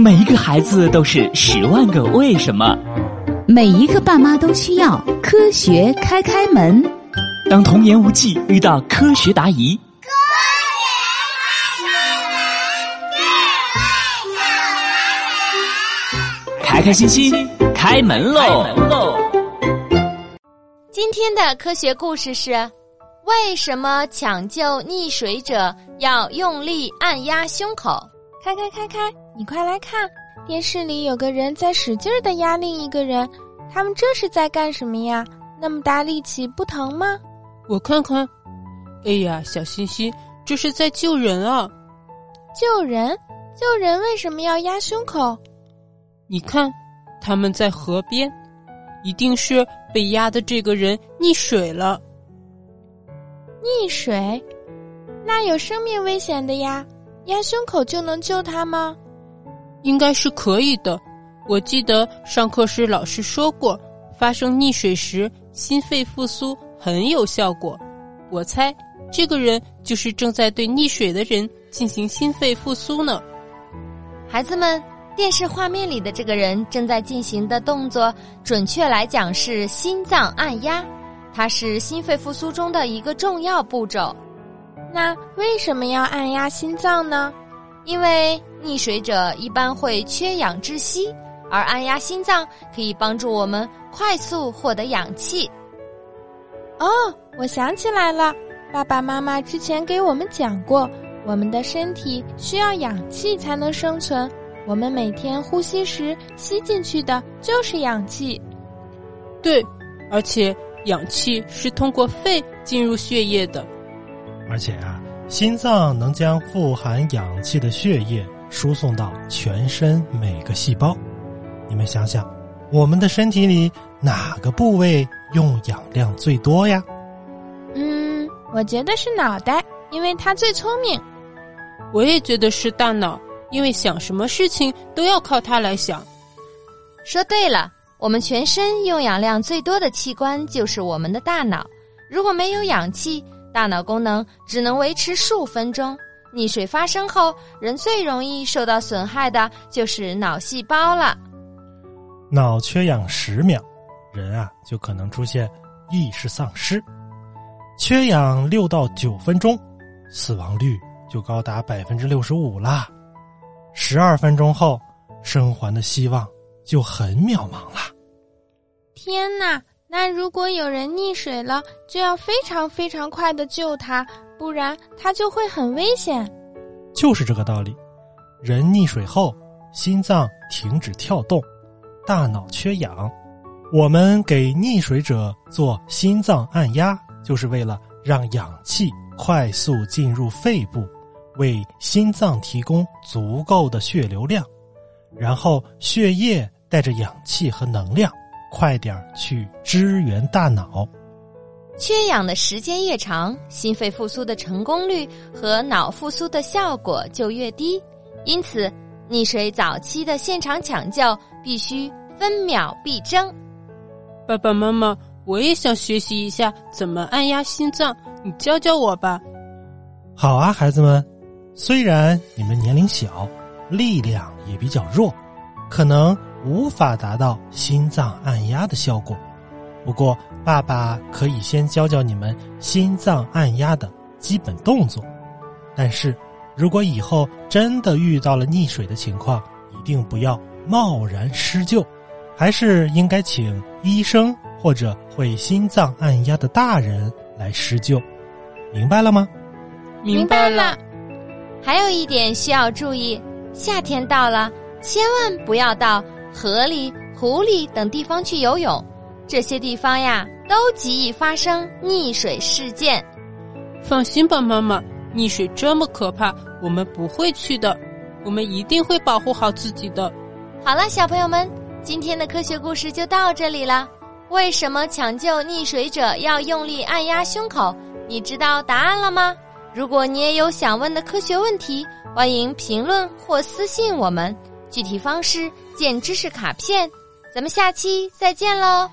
每一个孩子都是十万个为什么，每一个爸妈都需要科学开开门。当童言无忌遇到科学答疑，科学开开心心开门喽！今天的科学故事是：为什么抢救溺水者要用力按压胸口？开开开开，你快来看，电视里有个人在使劲的压另一个人，他们这是在干什么呀？那么大力气不疼吗？我看看，哎呀，小星星，这是在救人啊！救人？救人为什么要压胸口？你看，他们在河边，一定是被压的这个人溺水了。溺水？那有生命危险的呀！压胸口就能救他吗？应该是可以的。我记得上课时老师说过，发生溺水时心肺复苏很有效果。我猜这个人就是正在对溺水的人进行心肺复苏呢。孩子们，电视画面里的这个人正在进行的动作，准确来讲是心脏按压，它是心肺复苏中的一个重要步骤。那为什么要按压心脏呢？因为溺水者一般会缺氧窒息，而按压心脏可以帮助我们快速获得氧气。哦，我想起来了，爸爸妈妈之前给我们讲过，我们的身体需要氧气才能生存，我们每天呼吸时吸进去的就是氧气。对，而且氧气是通过肺进入血液的。而且啊，心脏能将富含氧气的血液输送到全身每个细胞。你们想想，我们的身体里哪个部位用氧量最多呀？嗯，我觉得是脑袋，因为它最聪明。我也觉得是大脑，因为想什么事情都要靠它来想。说对了，我们全身用氧量最多的器官就是我们的大脑。如果没有氧气，大脑功能只能维持数分钟。溺水发生后，人最容易受到损害的就是脑细胞了。脑缺氧十秒，人啊就可能出现意识丧失；缺氧六到九分钟，死亡率就高达百分之六十五啦。十二分钟后，生还的希望就很渺茫了。天哪！那如果有人溺水了，就要非常非常快的救他，不然他就会很危险。就是这个道理。人溺水后，心脏停止跳动，大脑缺氧。我们给溺水者做心脏按压，就是为了让氧气快速进入肺部，为心脏提供足够的血流量，然后血液带着氧气和能量。快点儿去支援大脑。缺氧的时间越长，心肺复苏的成功率和脑复苏的效果就越低。因此，溺水早期的现场抢救必须分秒必争。爸爸妈妈，我也想学习一下怎么按压心脏，你教教我吧。好啊，孩子们，虽然你们年龄小，力量也比较弱，可能。无法达到心脏按压的效果，不过爸爸可以先教教你们心脏按压的基本动作。但是，如果以后真的遇到了溺水的情况，一定不要贸然施救，还是应该请医生或者会心脏按压的大人来施救。明白了吗？明白了。还有一点需要注意：夏天到了，千万不要到。河里、湖里等地方去游泳，这些地方呀都极易发生溺水事件。放心吧，妈妈，溺水这么可怕，我们不会去的，我们一定会保护好自己的。好了，小朋友们，今天的科学故事就到这里了。为什么抢救溺水者要用力按压胸口？你知道答案了吗？如果你也有想问的科学问题，欢迎评论或私信我们。具体方式见知识卡片，咱们下期再见喽。